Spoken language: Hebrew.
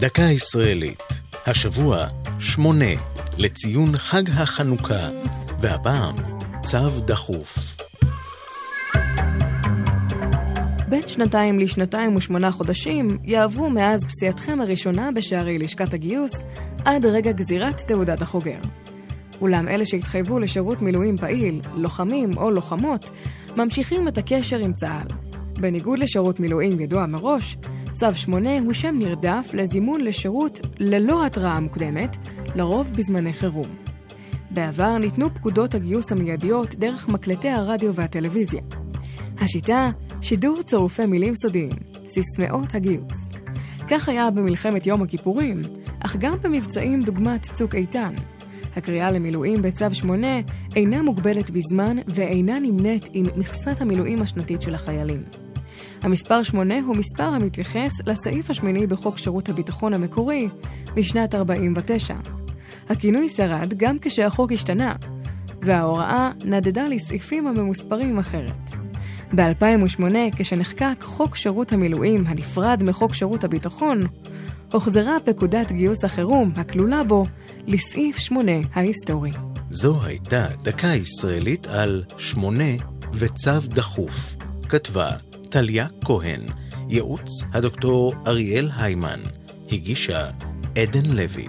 דקה ישראלית, השבוע שמונה לציון חג החנוכה, והפעם צו דחוף. בין שנתיים לשנתיים ושמונה חודשים יעברו מאז פסיעתכם הראשונה בשערי לשכת הגיוס עד רגע גזירת תעודת החוגר. אולם אלה שהתחייבו לשירות מילואים פעיל, לוחמים או לוחמות, ממשיכים את הקשר עם צה"ל. בניגוד לשירות מילואים ידוע מראש, צו 8 הוא שם נרדף לזימון לשירות ללא התראה מוקדמת, לרוב בזמני חירום. בעבר ניתנו פקודות הגיוס המיידיות דרך מקלטי הרדיו והטלוויזיה. השיטה, שידור צירופי מילים סודיים, סיסמאות הגיוס. כך היה במלחמת יום הכיפורים, אך גם במבצעים דוגמת צוק איתן. הקריאה למילואים בצו 8 אינה מוגבלת בזמן ואינה נמנית עם מכסת המילואים השנתית של החיילים. המספר 8 הוא מספר המתייחס לסעיף השמיני בחוק שירות הביטחון המקורי משנת 49. הכינוי שרד גם כשהחוק השתנה, וההוראה נדדה לסעיפים הממוספרים אחרת. ב-2008, כשנחקק חוק שירות המילואים הנפרד מחוק שירות הביטחון, הוחזרה פקודת גיוס החירום הכלולה בו לסעיף 8 ההיסטורי. זו הייתה דקה ישראלית על שמונה וצו דחוף. כתבה טליה כהן, ייעוץ הדוקטור אריאל היימן, הגישה עדן לוי.